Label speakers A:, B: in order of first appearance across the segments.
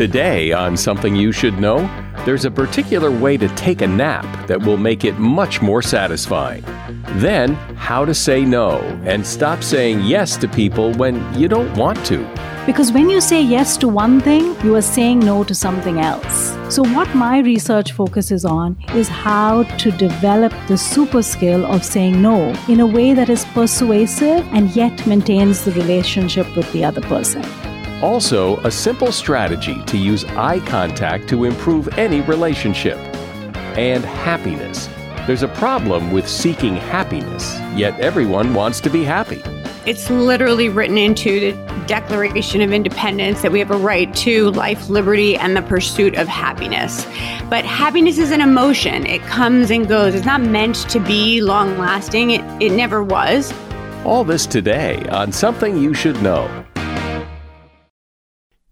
A: Today, on Something You Should Know, there's a particular way to take a nap that will make it much more satisfying. Then, how to say no and stop saying yes to people when you don't want to.
B: Because when you say yes to one thing, you are saying no to something else. So, what my research focuses on is how to develop the super skill of saying no in a way that is persuasive and yet maintains the relationship with the other person.
A: Also, a simple strategy to use eye contact to improve any relationship. And happiness. There's a problem with seeking happiness, yet everyone wants to be happy.
C: It's literally written into the Declaration of Independence that we have a right to life, liberty, and the pursuit of happiness. But happiness is an emotion, it comes and goes. It's not meant to be long lasting, it, it never was.
A: All this today on Something You Should Know.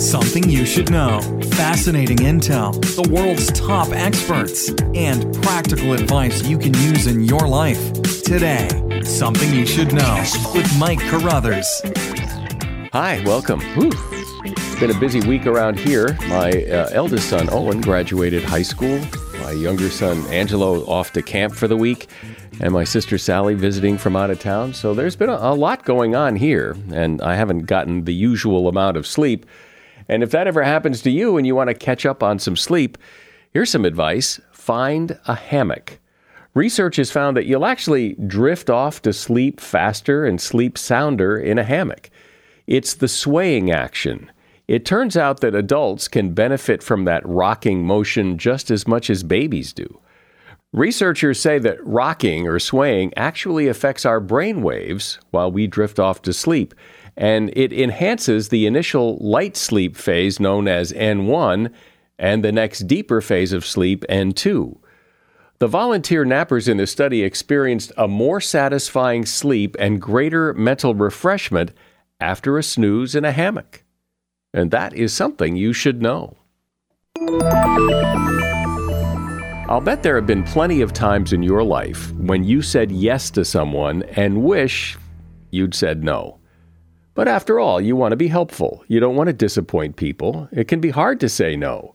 D: Something you should know. Fascinating intel, the world's top experts, and practical advice you can use in your life. Today, Something You Should Know with Mike Carruthers.
A: Hi, welcome. Whew. It's been a busy week around here. My uh, eldest son, Owen, graduated high school. My younger son, Angelo, off to camp for the week. And my sister Sally visiting from out of town. So there's been a, a lot going on here, and I haven't gotten the usual amount of sleep. And if that ever happens to you and you want to catch up on some sleep, here's some advice find a hammock. Research has found that you'll actually drift off to sleep faster and sleep sounder in a hammock. It's the swaying action. It turns out that adults can benefit from that rocking motion just as much as babies do. Researchers say that rocking or swaying actually affects our brain waves while we drift off to sleep and it enhances the initial light sleep phase known as N1 and the next deeper phase of sleep, N2. The volunteer nappers in the study experienced a more satisfying sleep and greater mental refreshment after a snooze in a hammock. And that is something you should know. I'll bet there have been plenty of times in your life when you said yes to someone and wish you'd said no. But after all, you want to be helpful. You don't want to disappoint people. It can be hard to say no.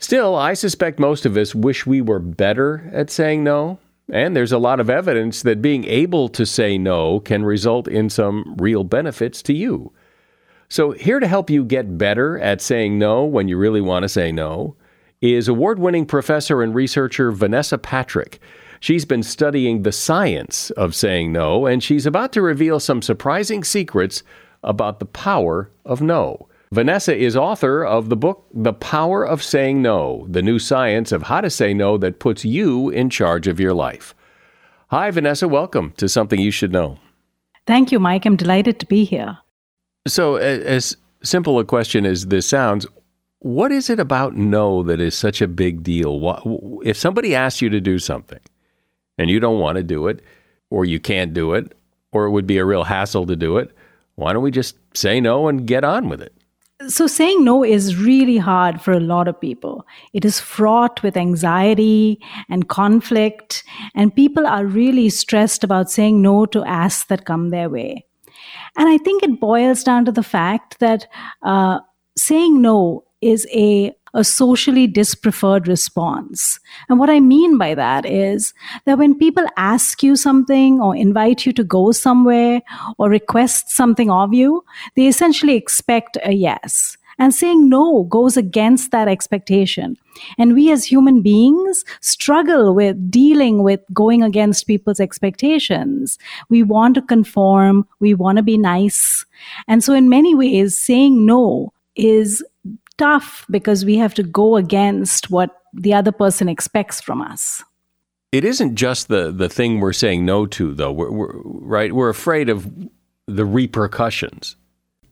A: Still, I suspect most of us wish we were better at saying no. And there's a lot of evidence that being able to say no can result in some real benefits to you. So, here to help you get better at saying no when you really want to say no is award winning professor and researcher Vanessa Patrick. She's been studying the science of saying no, and she's about to reveal some surprising secrets about the power of no. Vanessa is author of the book The Power of Saying No The New Science of How to Say No That Puts You in Charge of Your Life. Hi, Vanessa. Welcome to Something You Should Know.
B: Thank you, Mike. I'm delighted to be here.
A: So, as simple a question as this sounds, what is it about no that is such a big deal? If somebody asks you to do something and you don't want to do it, or you can't do it, or it would be a real hassle to do it, why don't we just say no and get on with it?
B: So, saying no is really hard for a lot of people. It is fraught with anxiety and conflict, and people are really stressed about saying no to asks that come their way. And I think it boils down to the fact that uh, saying no is a a socially dispreferred response. And what I mean by that is that when people ask you something or invite you to go somewhere or request something of you, they essentially expect a yes. And saying no goes against that expectation. And we as human beings struggle with dealing with going against people's expectations. We want to conform. We want to be nice. And so in many ways, saying no is tough because we have to go against what the other person expects from us.
A: It isn't just the the thing we're saying no to, though. We're, we're, right? We're afraid of the repercussions.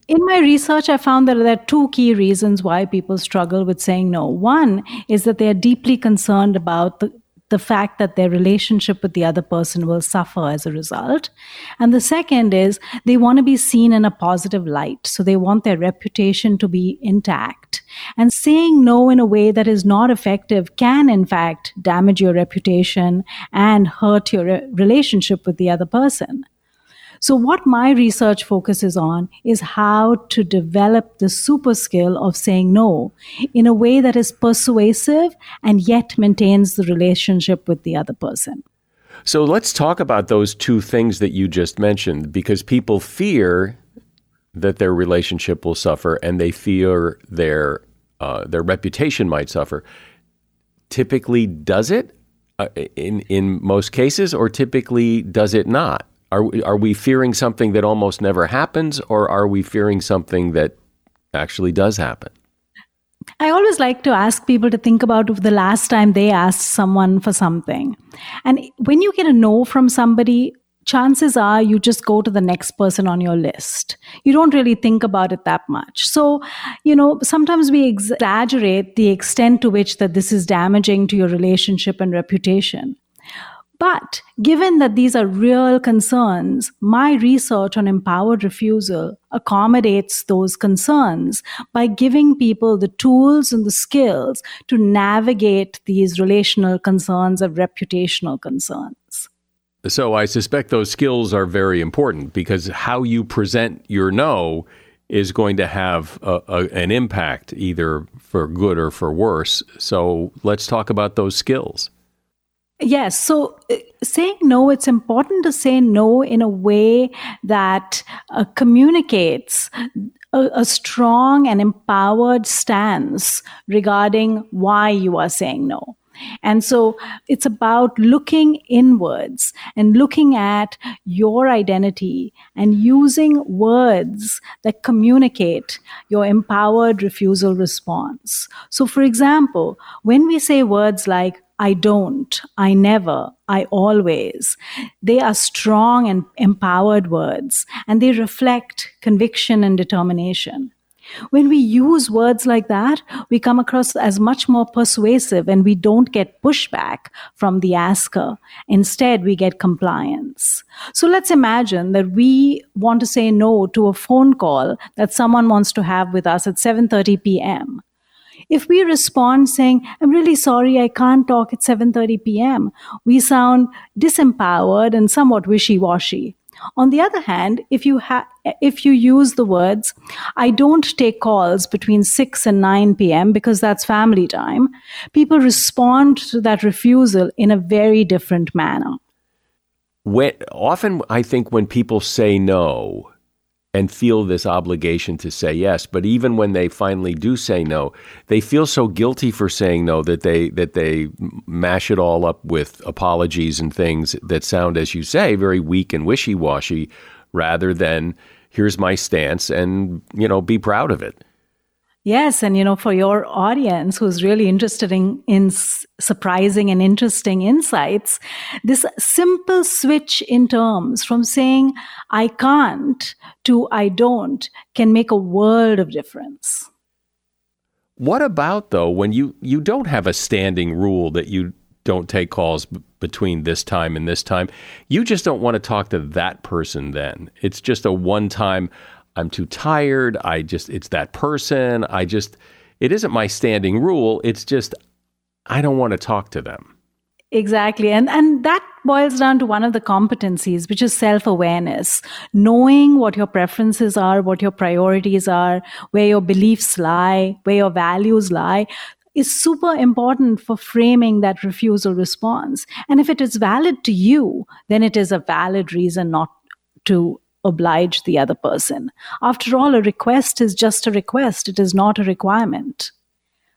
B: In my research, I found that there are two key reasons why people struggle with saying no. One is that they are deeply concerned about the, the fact that their relationship with the other person will suffer as a result. And the second is they want to be seen in a positive light. So they want their reputation to be intact. And saying no in a way that is not effective can, in fact, damage your reputation and hurt your re- relationship with the other person. So, what my research focuses on is how to develop the super skill of saying no in a way that is persuasive and yet maintains the relationship with the other person.
A: So, let's talk about those two things that you just mentioned because people fear that their relationship will suffer and they fear their, uh, their reputation might suffer. Typically, does it? Uh, in in most cases, or typically does it not? Are are we fearing something that almost never happens, or are we fearing something that actually does happen?
B: I always like to ask people to think about the last time they asked someone for something. And when you get a no from somebody, chances are you just go to the next person on your list. You don't really think about it that much. So, you know, sometimes we exaggerate the extent to which that this is damaging to your relationship and reputation. But given that these are real concerns, my research on empowered refusal accommodates those concerns by giving people the tools and the skills to navigate these relational concerns or reputational concerns.
A: So I suspect those skills are very important because how you present your no is going to have a, a, an impact either for good or for worse. So let's talk about those skills.
B: Yes. So uh, saying no, it's important to say no in a way that uh, communicates a, a, strong and empowered stance regarding why you are saying no. And so it's about looking inwards and looking at your identity and using words that communicate your empowered refusal response. So, for example, when we say words like, I don't, I never, I always. They are strong and empowered words, and they reflect conviction and determination. When we use words like that, we come across as much more persuasive and we don't get pushback from the asker. Instead, we get compliance. So let's imagine that we want to say no to a phone call that someone wants to have with us at 7:30 p.m. If we respond saying, I'm really sorry, I can't talk at 7.30 p.m., we sound disempowered and somewhat wishy-washy. On the other hand, if you ha- if you use the words, I don't take calls between 6 and 9 p.m. because that's family time, people respond to that refusal in a very different manner.
A: When, often, I think when people say no, and feel this obligation to say yes. But even when they finally do say no, they feel so guilty for saying no that they that they mash it all up with apologies and things that sound, as you say, very weak and wishy washy, rather than here's my stance and you know be proud of it.
B: Yes, and you know, for your audience who's really interested in, in surprising and interesting insights, this simple switch in terms from saying I can't to I don't can make a world of difference.
A: What about though when you you don't have a standing rule that you don't take calls b- between this time and this time? You just don't want to talk to that person then. It's just a one time I'm too tired. I just, it's that person. I just, it isn't my standing rule. It's just, I don't want to talk to them.
B: Exactly. And and that boils down to one of the competencies, which is self-awareness. Knowing what your preferences are, what your priorities are, where your beliefs lie, where your values lie is super important for framing that refusal response. And if it is valid to you, then it is a valid reason not to oblige the other person. After all, a request is just a request, it is not a requirement.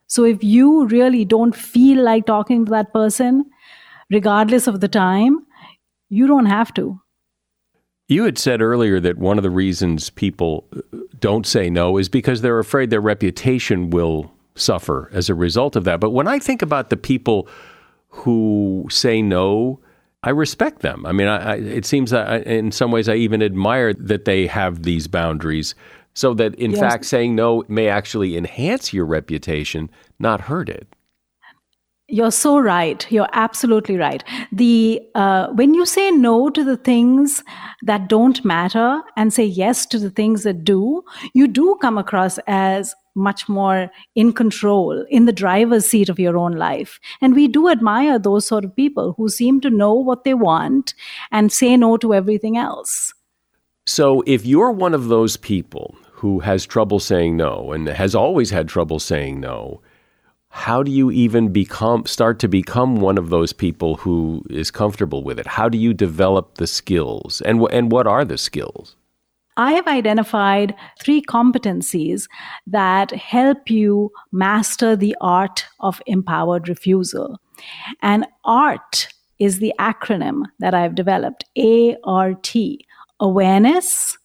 B: So if you really don't feel like talking to that person, regardless of the time, you don't have to.
A: You had said earlier that one of the reasons people uh, don't say no is because they're afraid their reputation will suffer as a result of that. But when I think about the people who say no, I respect them. I mean, I, I, it seems that I, in some ways I even admire that they have these boundaries so that in yes. fact saying no may actually enhance your reputation, not hurt it.
B: You're so right. You're absolutely right. The uh, when you say no to the things that don't matter and say yes to the things that do, you do come across as much more in control, in the driver's seat of your own life. And we do admire those sort of people who seem to know what they want and say no to everything else.
A: So, if you're one of those people who has trouble saying no and has always had trouble saying no, how do you even become start to become one of those people who is comfortable with it? How do you develop the skills? And and what are the skills?
B: I have identified three competencies that help you master the art of empowered refusal. And ART is the acronym that I've developed ART awareness,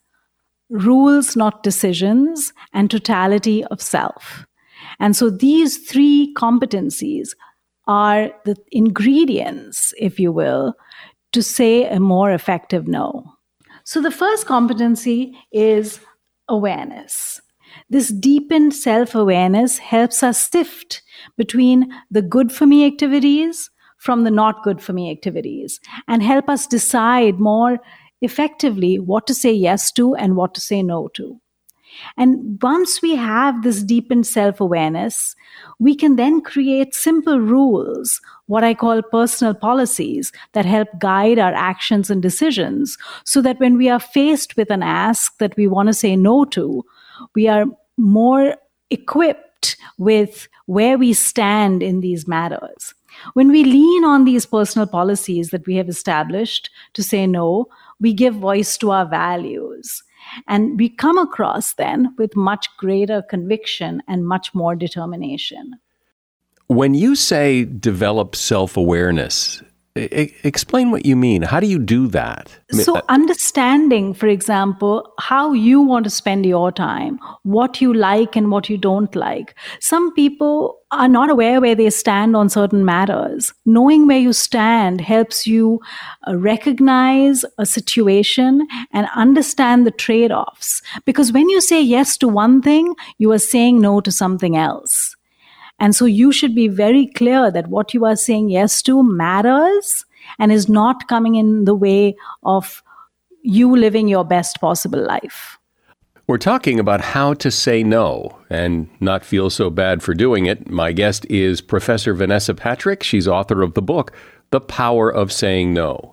B: rules, not decisions, and totality of self. And so these three competencies are the ingredients, if you will, to say a more effective no. So the first competency is awareness. This deepened self awareness helps us sift between the good for me activities from the not good for me activities and help us decide more effectively what to say yes to and what to say no to. And once we have this deepened self awareness, we can then create simple rules, what I call personal policies, that help guide our actions and decisions so that when we are faced with an ask that we want to say no to, we are more equipped with where we stand in these matters. When we lean on these personal policies that we have established to say no, we give voice to our values. And we come across then with much greater conviction and much more determination.
A: When you say develop self awareness, I- explain what you mean. How do you do that?
B: I mean, so, uh, understanding, for example, how you want to spend your time, what you like and what you don't like. Some people are not aware where they stand on certain matters. Knowing where you stand helps you uh, recognize a situation and understand the trade offs. Because when you say yes to one thing, you are saying no to something else. And so you should be very clear that what you are saying yes to matters and is not coming in the way of you living your best possible life.
A: We're talking about how to say no and not feel so bad for doing it. My guest is Professor Vanessa Patrick. She's author of the book, The Power of Saying No.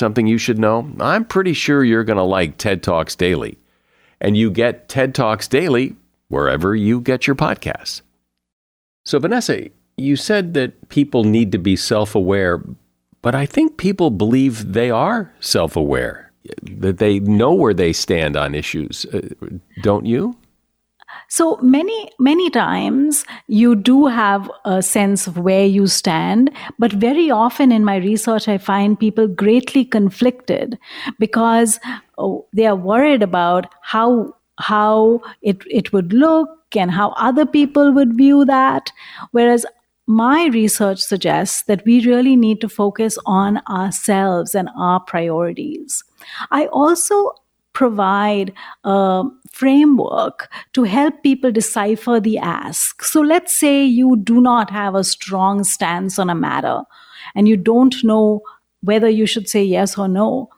A: something you should know? I'm pretty sure you're going to like TED Talks Daily. And you get TED Talks Daily wherever you get your podcasts. So, Vanessa, you said that people need to be self aware, but I think people believe they are self aware, that they know where they stand on issues. Uh, don't you?
B: So many, many times you do have a sense of where you stand, but very often in my research, I find people greatly conflicted because oh, they are worried about how how it, it would look and how other people would view that. Whereas my research suggests that we really need to focus on ourselves and our priorities. I also provide a framework to help people decipher the ask. So let's say you do not have a strong stance on a matter and you don't know whether you should say yes or no.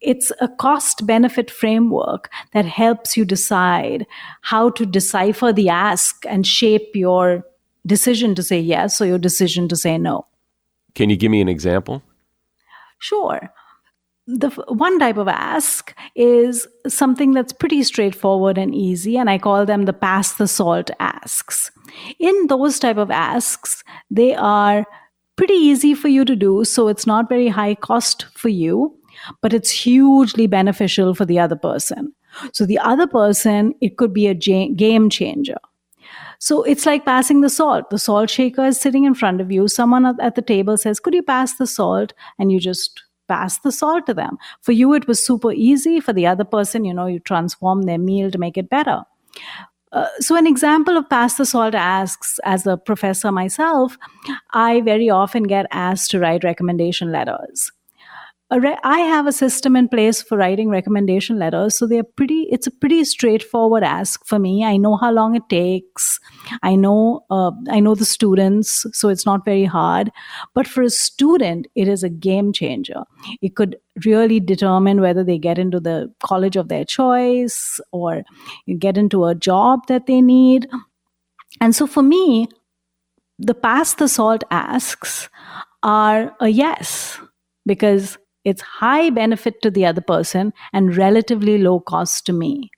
B: It's a cost benefit framework that helps you decide how to decipher the ask and shape your decision to say yes or your decision to say no.
A: Can you give me an example?
B: Sure. The one type of ask is something that's pretty straightforward and easy, and I call them the pass the salt asks. In those type of asks, they are pretty easy for you to do, so it's not very high cost for you, but it's hugely beneficial for the other person. So the other person, it could be a game changer. So it's like passing the salt. The salt shaker is sitting in front of you. Someone at the table says, Could you pass the salt? And you just pass the salt to them. For you, it was super easy. For the other person, you know, you transform their meal to make it better. Uh, so, an example of pass the salt asks, as a professor myself, I very often get asked to write recommendation letters. I have a system in place for writing recommendation letters. So they're pretty, it's a pretty straightforward ask for me. I know how long it takes. I know, uh, I know the students, so it's not very hard. But for a student, it is a game changer. It could really determine whether they get into the college of their choice or get into a job that they need. And so for me, the pass the salt asks are a yes because it's high benefit to the other person and relatively low cost to me.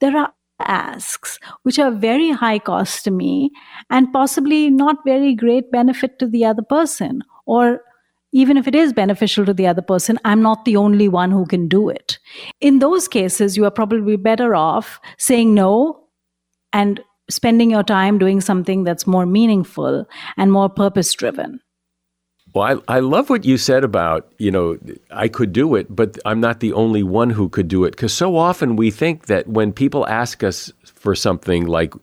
B: There are asks which are very high cost to me and possibly not very great benefit to the other person or even if it is beneficial to the other person, I'm not the only one who can do it. In those cases, you are probably better off saying no and spending your time doing something that's more meaningful and more purpose driven.
A: Well, I, I love what you said about, you know, I could do it, but I'm not the only one who could do it. Because so often we think that when people ask us for something like,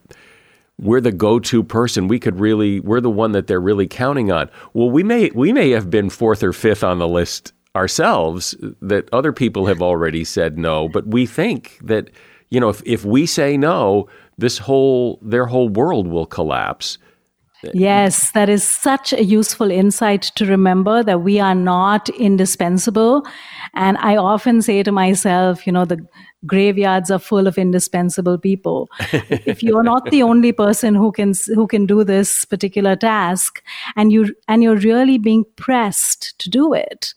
A: we're the go-to person. We could really, we're the one that they're really counting on. Well, we may, we may have been fourth or fifth on the list ourselves that other people have already said no, but we think that, you know, if, if we say no, this whole, their whole world will collapse.
B: Yes, that is such a useful insight to remember that we are not indispensable. And I often say to myself, you know, the graveyards are full of indispensable people. if you're not the only person who can who can do this particular task and you and you're really being pressed to do it,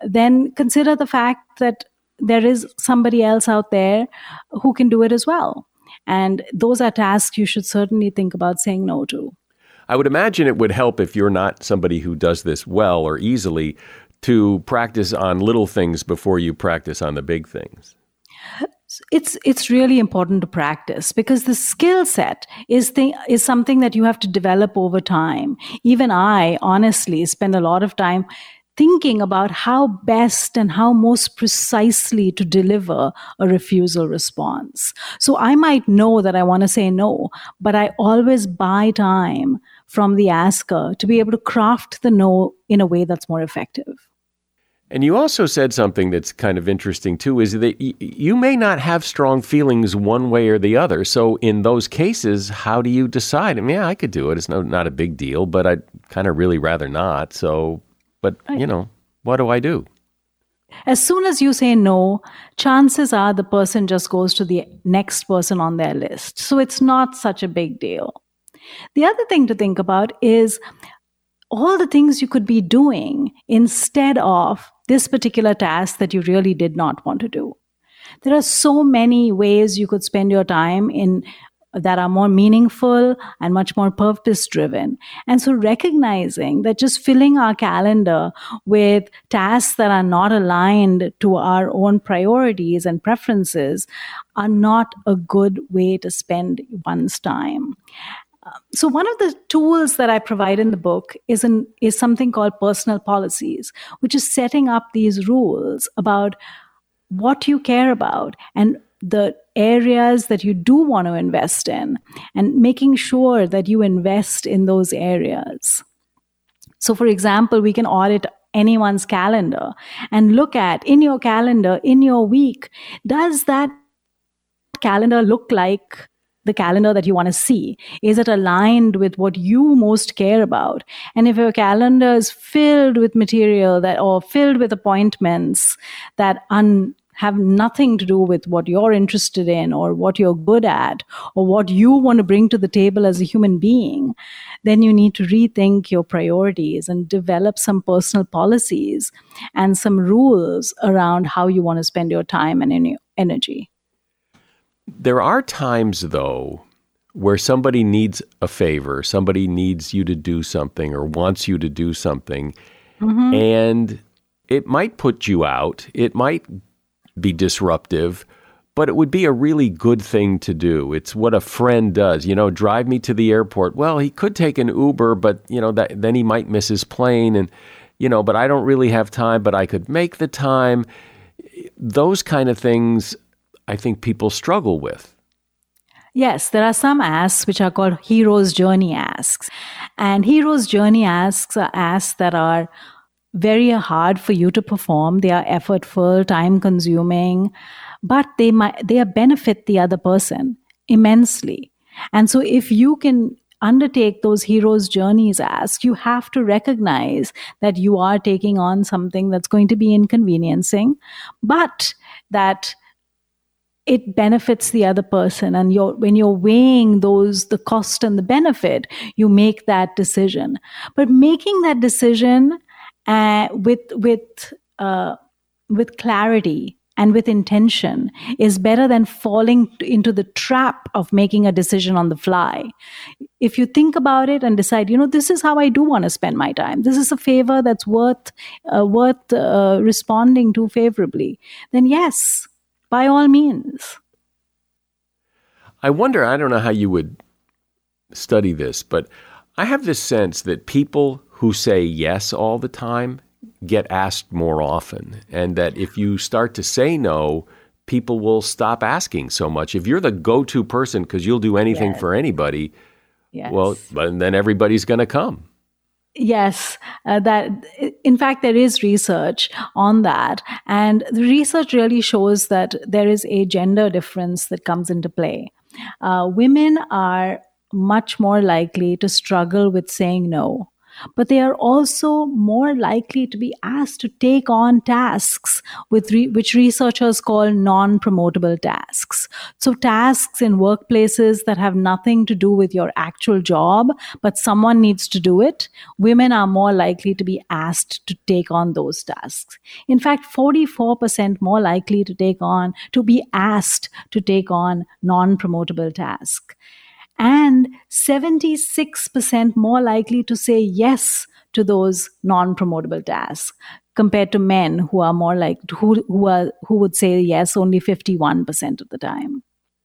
B: then consider the fact that there is somebody else out there who can do it as well. And those are tasks you should certainly think about saying no to.
A: I would imagine it would help if you're not somebody who does this well or easily to practice on little things before you practice on the big things.
B: It's it's really important to practice because the skill set is thing, is something that you have to develop over time. Even I honestly spend a lot of time thinking about how best and how most precisely to deliver a refusal response. So I might know that I want to say no, but I always buy time from the asker to be able to craft the no in a way that's more effective.
A: And you also said something that's kind of interesting too is that y- you may not have strong feelings one way or the other. So in those cases, how do you decide? I mean, yeah, I could do it. It's no, not a big deal, but I'd kind of really rather not. So, but right. you know, what do I do?
B: As soon as you say no, chances are the person just goes to the next person on their list. So it's not such a big deal. The other thing to think about is all the things you could be doing instead of this particular task that you really did not want to do. There are so many ways you could spend your time in that are more meaningful and much more purpose driven. And so recognizing that just filling our calendar with tasks that are not aligned to our own priorities and preferences are not a good way to spend one's time. So one of the tools that I provide in the book is an, is something called personal policies, which is setting up these rules about what you care about and the areas that you do want to invest in and making sure that you invest in those areas. So, for example, we can audit anyone's calendar and look at in your calendar, in your week, does that calendar look like the calendar that you want to see? Is it aligned with what you most care about? And if your calendar is filled with material that or filled with appointments that un, have nothing to do with what you're interested in or what you're good at or what you want to bring to the table as a human being, then you need to rethink your priorities and develop some personal policies and some rules around how you want to spend your time and energy.
A: There are times, though, where somebody needs a favor, somebody needs you to do something or wants you to do something, mm-hmm. and it might put you out. It might be disruptive, but it would be a really good thing to do. It's what a friend does. You know, drive me to the airport. Well, he could take an Uber, but you know that then he might miss his plane and you know, but I don't really have time, but I could make the time. Those kind of things I think people struggle with.
B: Yes, there are some asks which are called hero's journey asks. And hero's journey asks are asks that are very hard for you to perform. They are effortful, time consuming, but they might they benefit the other person immensely. And so if you can undertake those heroes journeys as you have to recognize that you are taking on something that's going to be inconveniencing but that it benefits the other person and you're when you're weighing those the cost and the benefit you make that decision but making that decision uh, with with uh, with clarity and with intention is better than falling into the trap of making a decision on the fly. If you think about it and decide, you know, this is how I do want to spend my time. This is a favor that's worth uh, worth uh, responding to favorably. Then yes, by all means.
A: I wonder. I don't know how you would study this, but I have this sense that people who say yes all the time get asked more often. And that if you start to say no, people will stop asking so much. If you're the go to person because you'll do anything yes. for anybody, yes. well, then everybody's going to come.
B: Yes, uh, that in fact there is research on that, and the research really shows that there is a gender difference that comes into play. Uh, women are much more likely to struggle with saying no but they are also more likely to be asked to take on tasks with re- which researchers call non-promotable tasks. So tasks in workplaces that have nothing to do with your actual job, but someone needs to do it, women are more likely to be asked to take on those tasks. In fact, 44% more likely to take on, to be asked to take on non-promotable tasks and 76% more likely to say yes to those non-promotable tasks compared to men who are more like who who are who would say yes only 51% of the time.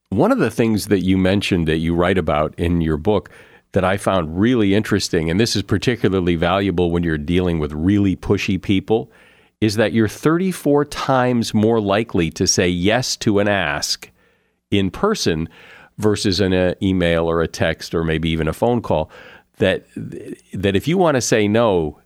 A: One of the things that you mentioned that you write about in your book that I found really interesting and this is particularly valuable when you're dealing with really pushy people is that you're 34 times more likely to say yes to an ask in person versus an uh, email or a text or maybe even a phone call that that if you want to say no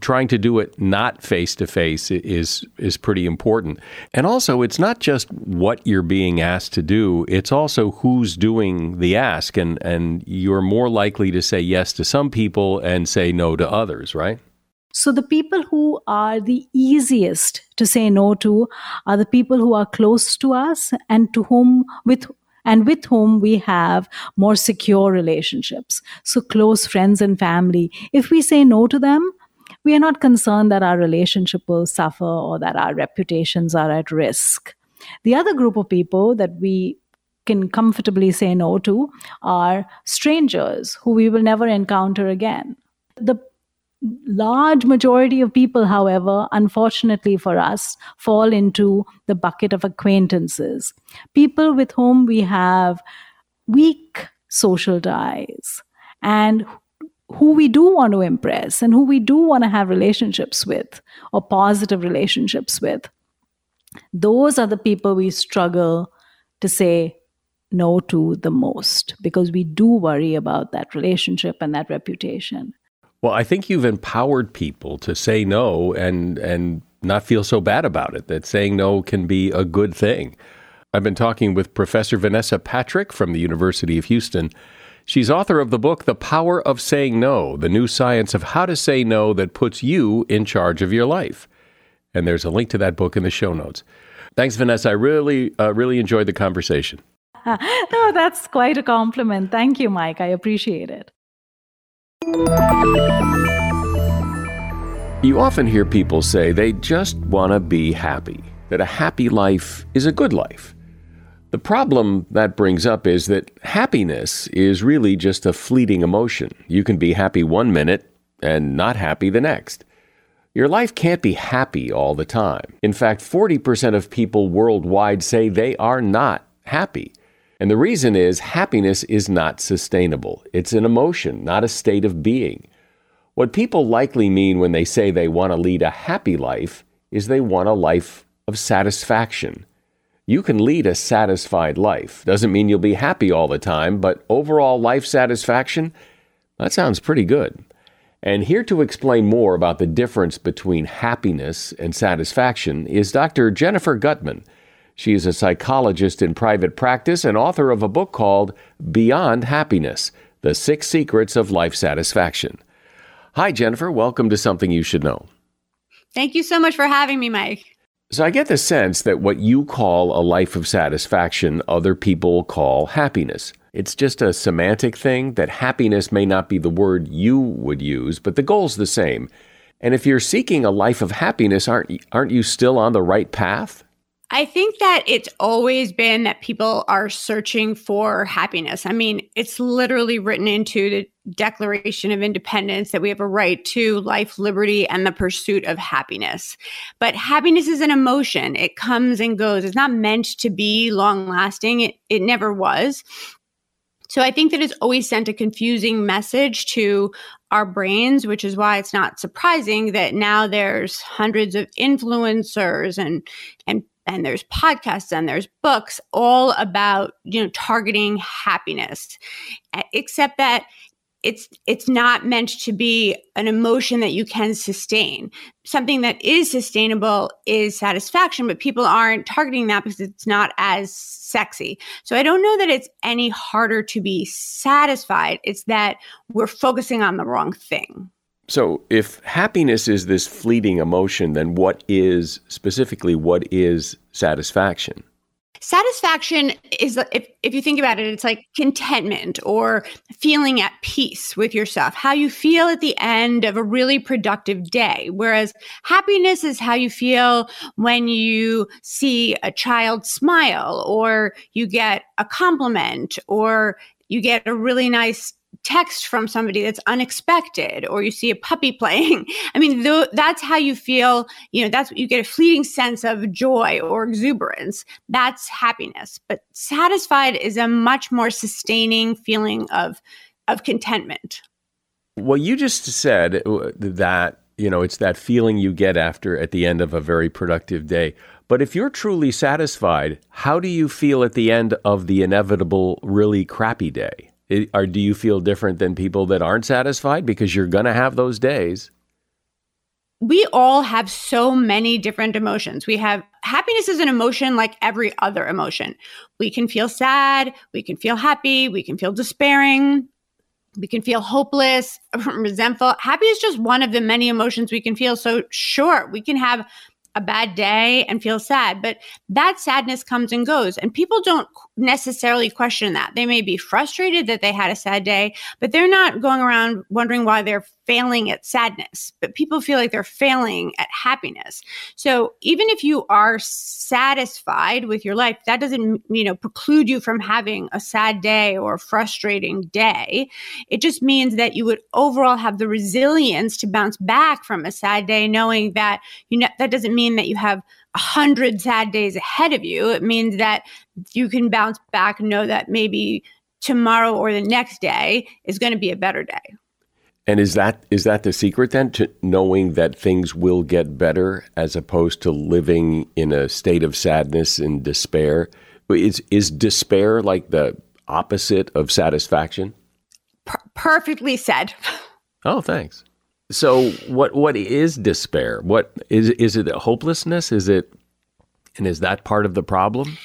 A: trying to do it not face to face is is pretty important. And also it's not just what you're being asked to do, it's also who's doing the ask and and you're more likely to say yes to some people and say no to others, right?
B: So the people who are the easiest to say no to are the people who are close to us and to whom with and with whom we have more secure relationships. So close friends and family. If we say no to them, we are not concerned that our relationship will suffer or that our reputations are at risk. The other group of people that we can comfortably say no to are strangers who we will never encounter again. The large majority of people, however, unfortunately for us, fall into the bucket of acquaintances. People with whom we have weak social ties and who we do want to impress and who we do want to have relationships with or positive relationships with. Those are the people we struggle to say no to the most because we do worry about that relationship and that reputation.
A: Well, I think you've empowered people to say no and and not feel so bad about it. That saying no can be a good thing. I've been talking with Professor Vanessa Patrick from the University of Houston. She's author of the book The Power of Saying No: The New Science of How to Say No That Puts You in Charge of Your Life. And there's a link to that book in the show notes. Thanks, Vanessa. I really, uh, really enjoyed the conversation.
B: no, that's quite a compliment. Thank you, Mike. I appreciate it.
A: You often hear people say they just want to be happy, that a happy life is a good life. The problem that brings up is that happiness is really just a fleeting emotion. You can be happy one minute and not happy the next. Your life can't be happy all the time. In fact, 40% of people worldwide say they are not happy. And the reason is happiness is not sustainable. It's an emotion, not a state of being. What people likely mean when they say they want to lead a happy life is they want a life of satisfaction. You can lead a satisfied life. Doesn't mean you'll be happy all the time, but overall life satisfaction, that sounds pretty good. And here to explain more about the difference between happiness and satisfaction is Dr. Jennifer Guttman. She is a psychologist in private practice and author of a book called Beyond Happiness The Six Secrets of Life Satisfaction. Hi, Jennifer. Welcome to Something You Should Know.
C: Thank you so much for having me, Mike.
A: So, I get the sense that what you call a life of satisfaction, other people call happiness. It's just a semantic thing that happiness may not be the word you would use, but the goal's the same. And if you're seeking a life of happiness, aren't, aren't you still on the right path?
C: I think that it's always been that people are searching for happiness. I mean, it's literally written into the Declaration of Independence that we have a right to life, liberty, and the pursuit of happiness. But happiness is an emotion, it comes and goes. It's not meant to be long lasting, it, it never was. So I think that it's always sent a confusing message to our brains, which is why it's not surprising that now there's hundreds of influencers and and and there's podcasts and there's books all about you know targeting happiness except that it's it's not meant to be an emotion that you can sustain. Something that is sustainable is satisfaction but people aren't targeting that because it's not as sexy. So i don't know that it's any harder to be satisfied. It's that we're focusing on the wrong thing
A: so, if happiness is this fleeting emotion, then what is specifically what is satisfaction?
C: Satisfaction is, if, if you think about it, it's like contentment or feeling at peace with yourself, how you feel at the end of a really productive day. Whereas happiness is how you feel when you see a child smile or you get a compliment or you get a really nice text from somebody that's unexpected or you see a puppy playing. I mean th- that's how you feel you know that's you get a fleeting sense of joy or exuberance. That's happiness. But satisfied is a much more sustaining feeling of of contentment.
A: Well you just said uh, that you know it's that feeling you get after at the end of a very productive day. But if you're truly satisfied how do you feel at the end of the inevitable really crappy day it, or do you feel different than people that aren't satisfied because you're going to have those days?
C: We all have so many different emotions. We have happiness is an emotion like every other emotion. We can feel sad, we can feel happy, we can feel despairing, we can feel hopeless, resentful. Happy is just one of the many emotions we can feel. So, sure, we can have a bad day and feel sad, but that sadness comes and goes. And people don't necessarily question that. They may be frustrated that they had a sad day, but they're not going around wondering why they're failing at sadness, but people feel like they're failing at happiness. So even if you are satisfied with your life, that doesn't, you know, preclude you from having a sad day or a frustrating day. It just means that you would overall have the resilience to bounce back from a sad day, knowing that you know that doesn't mean that you have a hundred sad days ahead of you. It means that you can bounce back know that maybe tomorrow or the next day is going to be a better day.
A: And is that is that the secret then to knowing that things will get better as opposed to living in a state of sadness and despair? Is is despair like the opposite of satisfaction?
C: Per- perfectly said.
A: Oh, thanks. So what what is despair? What is is it hopelessness? Is it and is that part of the problem?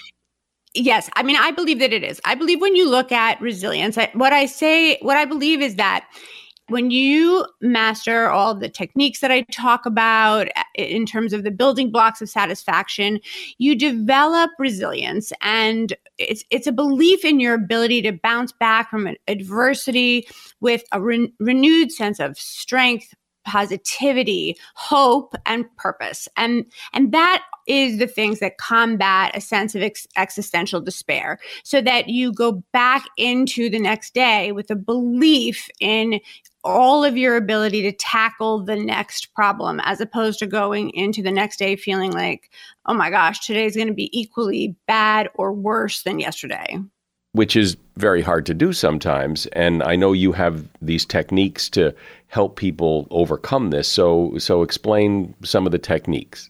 C: Yes, I mean I believe that it is. I believe when you look at resilience, I, what I say, what I believe is that when you master all the techniques that I talk about uh, in terms of the building blocks of satisfaction, you develop resilience and it's it's a belief in your ability to bounce back from adversity with a re- renewed sense of strength, positivity, hope, and purpose. And and that is the things that combat a sense of ex- existential despair so that you go back into the next day with a belief in all of your ability to tackle the next problem as opposed to going into the next day feeling like, oh my gosh, today is going to be equally bad or worse than yesterday.
A: Which is very hard to do sometimes. And I know you have these techniques to help people overcome this. So, so explain some of the techniques.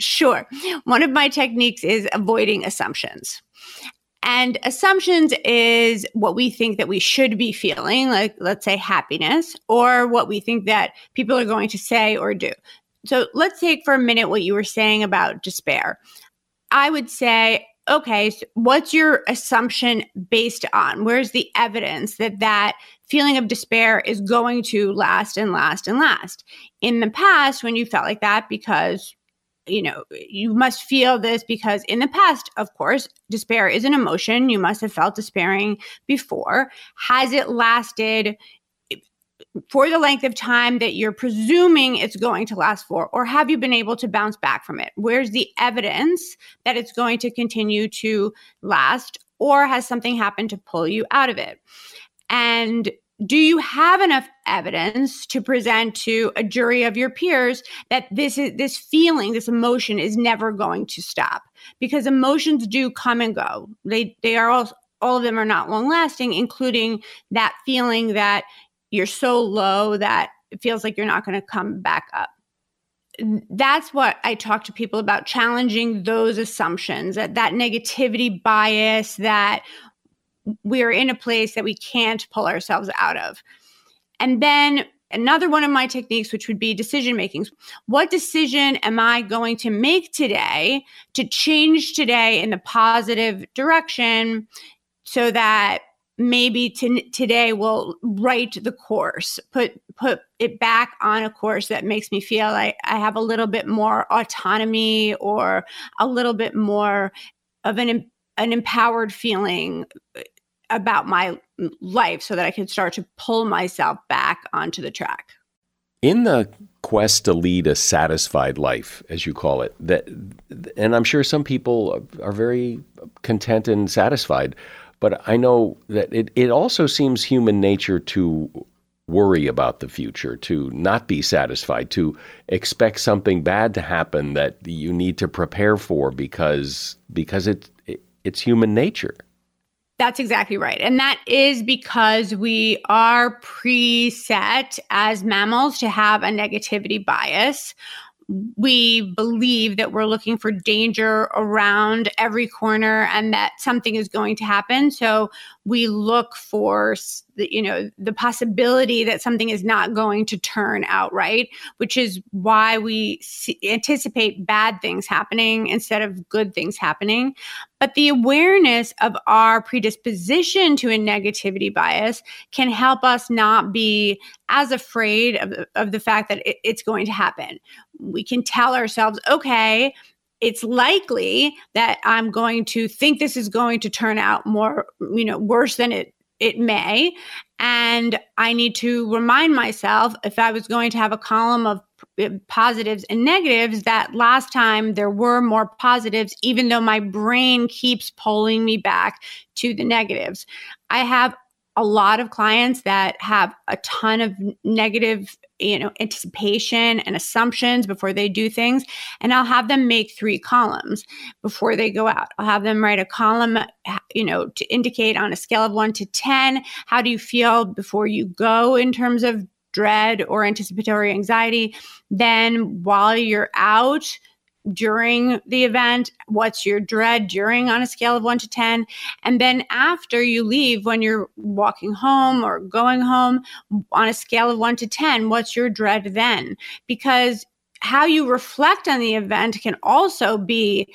C: Sure. One of my techniques is avoiding assumptions. And assumptions is what we think that we should be feeling, like let's say happiness, or what we think that people are going to say or do. So let's take for a minute what you were saying about despair. I would say, okay, so what's your assumption based on? Where's the evidence that that feeling of despair is going to last and last and last? In the past, when you felt like that because you know, you must feel this because in the past, of course, despair is an emotion. You must have felt despairing before. Has it lasted for the length of time that you're presuming it's going to last for? Or have you been able to bounce back from it? Where's the evidence that it's going to continue to last? Or has something happened to pull you out of it? And do you have enough evidence to present to a jury of your peers that this is this feeling this emotion is never going to stop? Because emotions do come and go. They they are all all of them are not long lasting including that feeling that you're so low that it feels like you're not going to come back up. That's what I talk to people about challenging those assumptions that that negativity bias that we're in a place that we can't pull ourselves out of. And then another one of my techniques, which would be decision making. What decision am I going to make today to change today in the positive direction so that maybe to, today will write the course, put put it back on a course that makes me feel like I have a little bit more autonomy or a little bit more of an an empowered feeling uh, about my life so that I can start to pull myself back onto the track.
A: In the quest to lead a satisfied life, as you call it, that, and I'm sure some people are very content and satisfied, but I know that it, it also seems human nature to worry about the future, to not be satisfied, to expect something bad to happen that you need to prepare for because because it it's human nature.
C: That's exactly right. And that is because we are preset as mammals to have a negativity bias we believe that we're looking for danger around every corner and that something is going to happen so we look for the, you know the possibility that something is not going to turn out right which is why we anticipate bad things happening instead of good things happening but the awareness of our predisposition to a negativity bias can help us not be as afraid of, of the fact that it, it's going to happen. We can tell ourselves, okay, it's likely that I'm going to think this is going to turn out more, you know, worse than it it may And I need to remind myself if I was going to have a column of positives and negatives that last time there were more positives, even though my brain keeps pulling me back to the negatives. I have a lot of clients that have a ton of negative you know anticipation and assumptions before they do things and i'll have them make three columns before they go out i'll have them write a column you know to indicate on a scale of 1 to 10 how do you feel before you go in terms of dread or anticipatory anxiety. Then while you're out, during the event? What's your dread during on a scale of one to 10? And then after you leave, when you're walking home or going home on a scale of one to 10, what's your dread then? Because how you reflect on the event can also be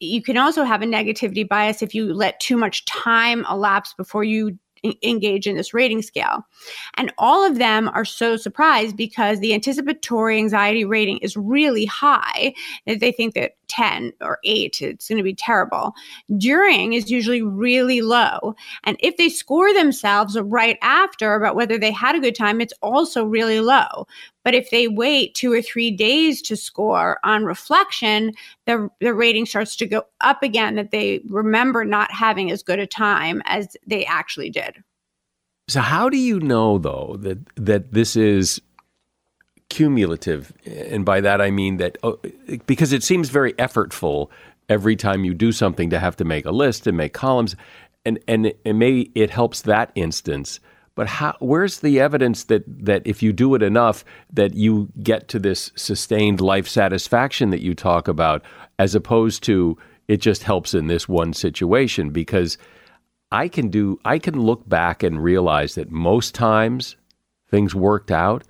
C: you can also have a negativity bias if you let too much time elapse before you engage in this rating scale. And all of them are so surprised because the anticipatory anxiety rating is really high. That they think that 10 or 8 it's going to be terrible. During is usually really low. And if they score themselves right after about whether they had a good time, it's also really low. But if they wait two or three days to score on reflection, the, the rating starts to go up again, that they remember not having as good a time as they actually did.
A: So how do you know though that that this is cumulative and by that I mean that oh, because it seems very effortful every time you do something to have to make a list and make columns and and and maybe it helps that instance but how, where's the evidence that, that if you do it enough, that you get to this sustained life satisfaction that you talk about, as opposed to it just helps in this one situation? Because I can do, I can look back and realize that most times things worked out,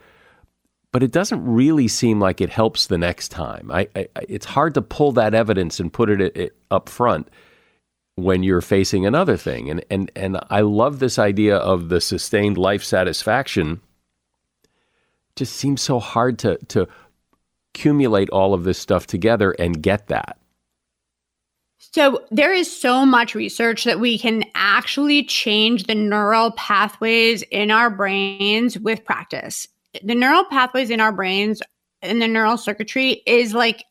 A: but it doesn't really seem like it helps the next time. I, I it's hard to pull that evidence and put it, it up front when you're facing another thing. And and and I love this idea of the sustained life satisfaction. Just seems so hard to to accumulate all of this stuff together and get that.
C: So, there is so much research that we can actually change the neural pathways in our brains with practice. The neural pathways in our brains and the neural circuitry is like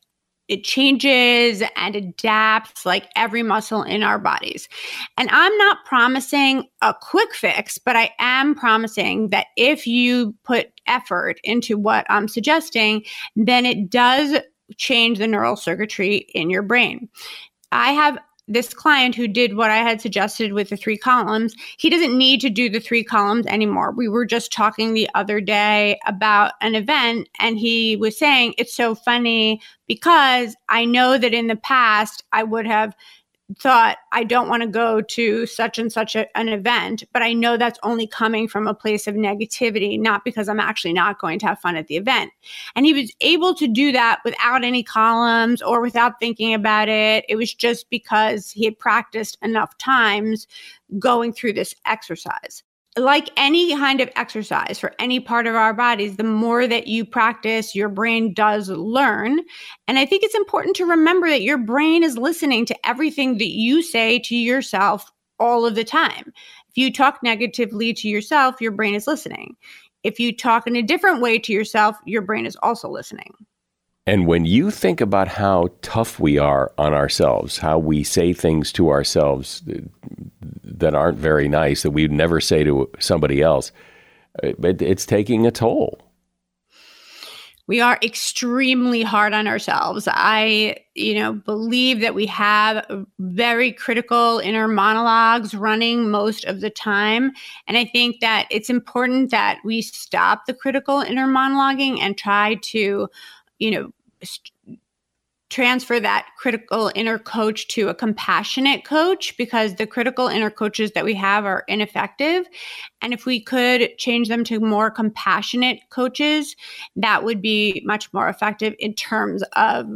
C: it changes and adapts like every muscle in our bodies. And I'm not promising a quick fix, but I am promising that if you put effort into what I'm suggesting, then it does change the neural circuitry in your brain. I have this client who did what I had suggested with the three columns, he doesn't need to do the three columns anymore. We were just talking the other day about an event, and he was saying, It's so funny because I know that in the past I would have thought I don't want to go to such and such a, an event, but I know that's only coming from a place of negativity, not because I'm actually not going to have fun at the event. And he was able to do that without any columns or without thinking about it. It was just because he had practiced enough times going through this exercise like any kind of exercise for any part of our bodies, the more that you practice, your brain does learn. And I think it's important to remember that your brain is listening to everything that you say to yourself all of the time. If you talk negatively to yourself, your brain is listening. If you talk in a different way to yourself, your brain is also listening.
A: And when you think about how tough we are on ourselves, how we say things to ourselves that aren't very nice that we'd never say to somebody else, it, it's taking a toll.
C: We are extremely hard on ourselves. I, you know, believe that we have very critical inner monologues running most of the time. And I think that it's important that we stop the critical inner monologuing and try to you know, transfer that critical inner coach to a compassionate coach because the critical inner coaches that we have are ineffective. And if we could change them to more compassionate coaches, that would be much more effective in terms of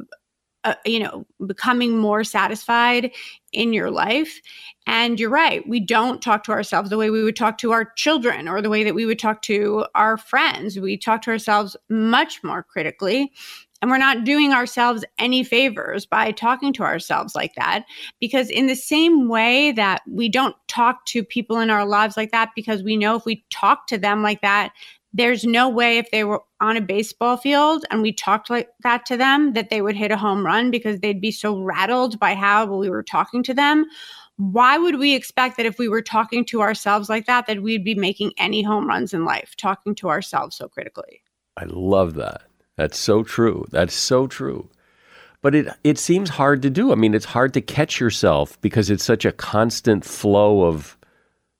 C: uh, you know, becoming more satisfied in your life. And you're right, we don't talk to ourselves the way we would talk to our children or the way that we would talk to our friends. We talk to ourselves much more critically. And we're not doing ourselves any favors by talking to ourselves like that. Because, in the same way that we don't talk to people in our lives like that, because we know if we talk to them like that, there's no way if they were on a baseball field and we talked like that to them that they would hit a home run because they'd be so rattled by how we were talking to them why would we expect that if we were talking to ourselves like that that we'd be making any home runs in life talking to ourselves so critically
A: i love that that's so true. That's so true. But it it seems hard to do. I mean it's hard to catch yourself because it's such a constant flow of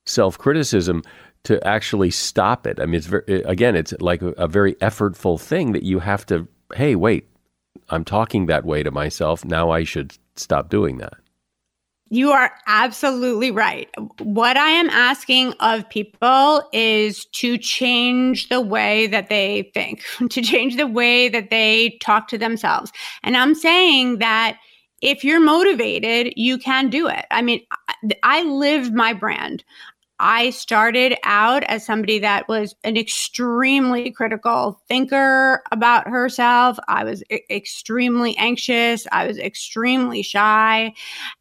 A: self-criticism to actually stop it. I mean it's very, again it's like a, a very effortful thing that you have to hey wait i'm talking that way to myself. Now i should stop doing that
C: you are absolutely right. What I am asking of people is to change the way that they think, to change the way that they talk to themselves. And I'm saying that if you're motivated, you can do it. I mean, I live my brand. I started out as somebody that was an extremely critical thinker about herself. I was I- extremely anxious. I was extremely shy.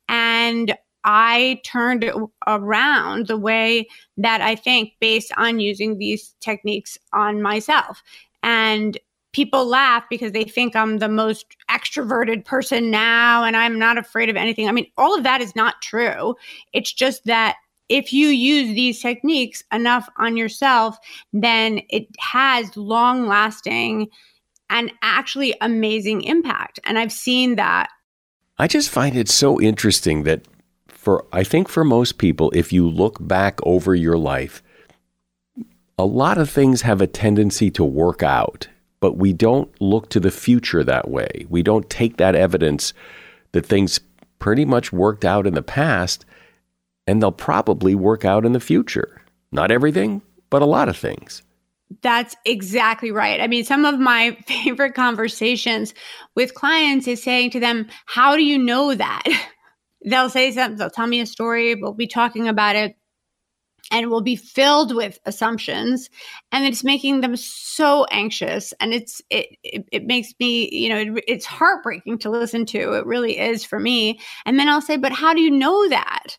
C: And I turned around the way that I think based on using these techniques on myself. And people laugh because they think I'm the most extroverted person now and I'm not afraid of anything. I mean, all of that is not true. It's just that if you use these techniques enough on yourself, then it has long lasting and actually amazing impact. And I've seen that.
A: I just find it so interesting that for, I think for most people, if you look back over your life, a lot of things have a tendency to work out, but we don't look to the future that way. We don't take that evidence that things pretty much worked out in the past and they'll probably work out in the future. Not everything, but a lot of things.
C: That's exactly right. I mean, some of my favorite conversations with clients is saying to them, How do you know that? they'll say something, they'll tell me a story, we'll be talking about it, and it will be filled with assumptions and it's making them so anxious and it's it it, it makes me you know it, it's heartbreaking to listen to it really is for me and then i'll say but how do you know that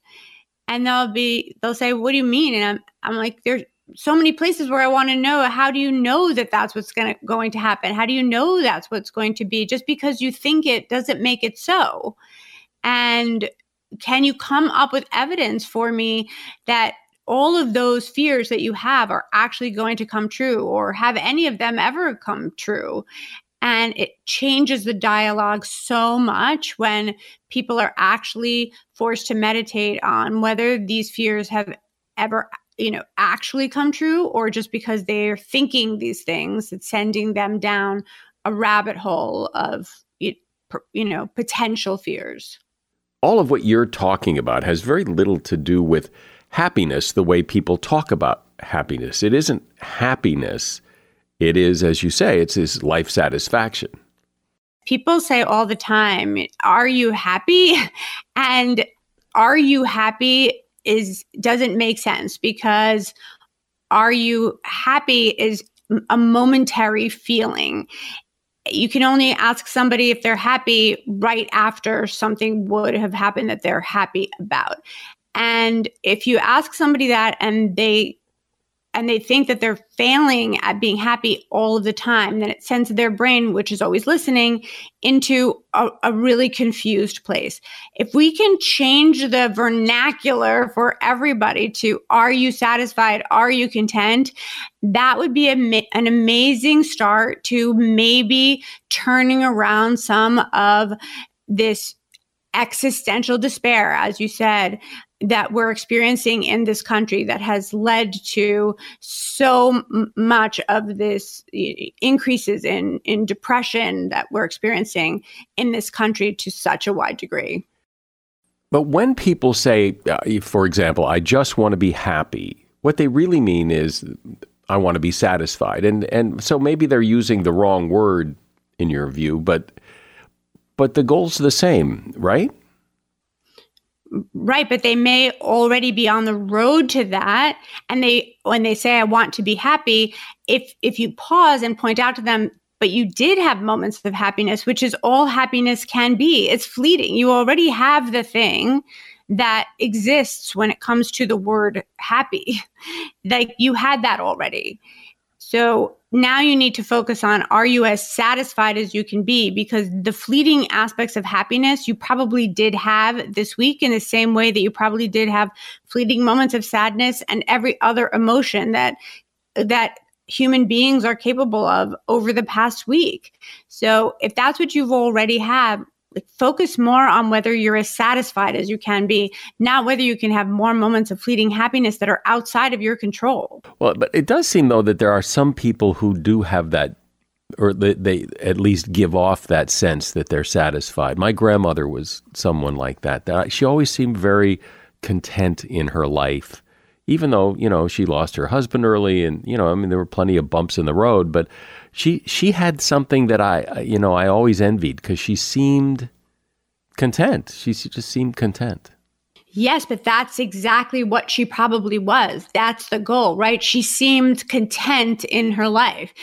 C: and they'll be they'll say what do you mean? And i'm, I'm like there's so many places where i want to know. How do you know that that's what's going to going to happen? How do you know that's what's going to be? Just because you think it doesn't make it so. And can you come up with evidence for me that all of those fears that you have are actually going to come true or have any of them ever come true and it changes the dialogue so much when people are actually forced to meditate on whether these fears have ever you know actually come true or just because they're thinking these things it's sending them down a rabbit hole of you know potential fears.
A: All of what you're talking about has very little to do with happiness the way people talk about happiness. It isn't happiness it is, as you say, it's his life satisfaction.
C: People say all the time, Are you happy? And are you happy is doesn't make sense because are you happy is a momentary feeling you can only ask somebody if they're happy right after something would have happened that they're happy about. And if you ask somebody that and they and they think that they're failing at being happy all of the time, then it sends their brain, which is always listening, into a, a, really confused place. If we can change the vernacular for everybody to, are you satisfied? Are you content? That would be a, an amazing start to maybe turning around some of this existential despair, as you said, that we're experiencing in this country that has led to so much of this increases in in depression that we're experiencing in this country to such a wide degree.
A: But when people say, uh, for example, I just want to be happy, what they really mean is I want to be satisfied. And and so maybe they're using the wrong word in your view, but but the goal's the same, right?
C: Right, but they may already be on the road to that and they when they say I want to be happy, if if you pause and point out to them but you did have moments of happiness, which is all happiness can be. It's fleeting. You already have the thing that exists when it comes to the word happy. like you had that already. So now you need to focus on are you as satisfied as you can be? Because the fleeting aspects of happiness you probably did have this week in the same way that you probably did have fleeting moments of sadness and every other emotion that that human beings are capable of over the past week. So if that's what you've already have, focus more on whether you're as satisfied as you can be, not whether you can have more moments of fleeting happiness that are outside of your control.
A: Well, but it does seem though that there are some people who do have that or they, they at least give off that sense that they're satisfied. My grandmother was someone like that. That she always seemed very content in her life even though you know she lost her husband early, and you know, I mean, there were plenty of bumps in the road, but she she had something that I you know I always envied because she seemed content. She just seemed content.
C: Yes, but that's exactly what she probably was. That's the goal, right? She seemed content in her life.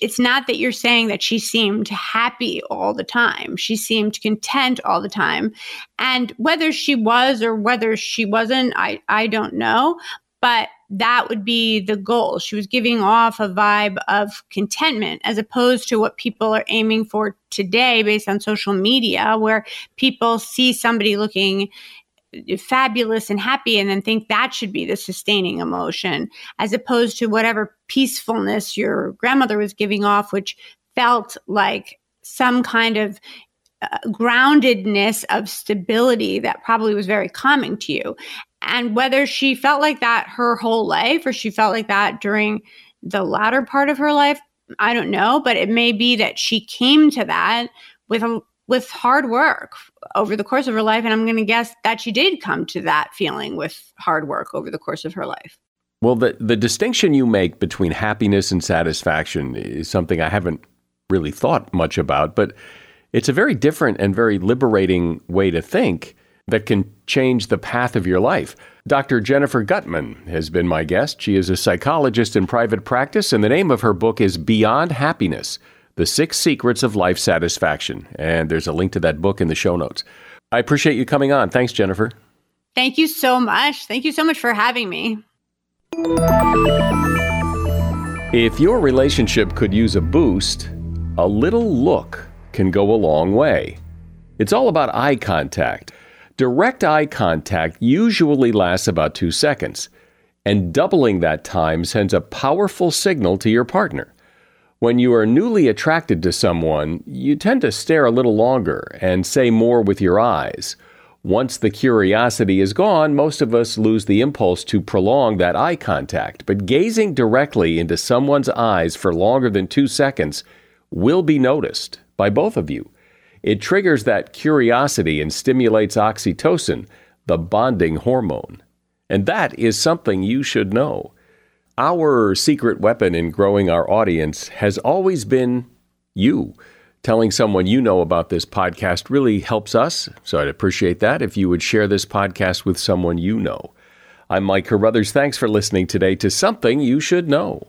C: It's not that you're saying that she seemed happy all the time. She seemed content all the time. And whether she was or whether she wasn't, I, I don't know. But that would be the goal. She was giving off a vibe of contentment as opposed to what people are aiming for today based on social media, where people see somebody looking fabulous and happy and then think that should be the sustaining emotion as opposed to whatever peacefulness your grandmother was giving off which felt like some kind of uh, groundedness of stability that probably was very calming to you and whether she felt like that her whole life or she felt like that during the latter part of her life i don't know but it may be that she came to that with a with hard work over the course of her life. And I'm going to guess that she did come to that feeling with hard work over the course of her life.
A: Well, the, the distinction you make between happiness and satisfaction is something I haven't really thought much about, but it's a very different and very liberating way to think that can change the path of your life. Dr. Jennifer Guttman has been my guest. She is a psychologist in private practice, and the name of her book is Beyond Happiness the Six Secrets of Life Satisfaction. And there's a link to that book in the show notes. I appreciate you coming on. Thanks, Jennifer.
C: Thank you so much. Thank you so much for having me.
A: If your relationship could use a boost, a little look can go a long way. It's all about eye contact. Direct eye contact usually lasts about two seconds, and doubling that time sends a powerful signal to your partner. When you are newly attracted to someone, you tend to stare a little longer and say more with your eyes. Once the curiosity is gone, most of us lose the impulse to prolong that eye contact. But gazing directly into someone's eyes for longer than two seconds will be noticed by both of you. It triggers that curiosity and stimulates oxytocin, the bonding hormone. And that is something you should know. Our secret weapon in growing our audience has always been you. Telling someone you know about this podcast really helps us, so I'd appreciate that if you would share this podcast with someone you know. I'm Mike Carruthers. Thanks for listening today to Something You Should Know.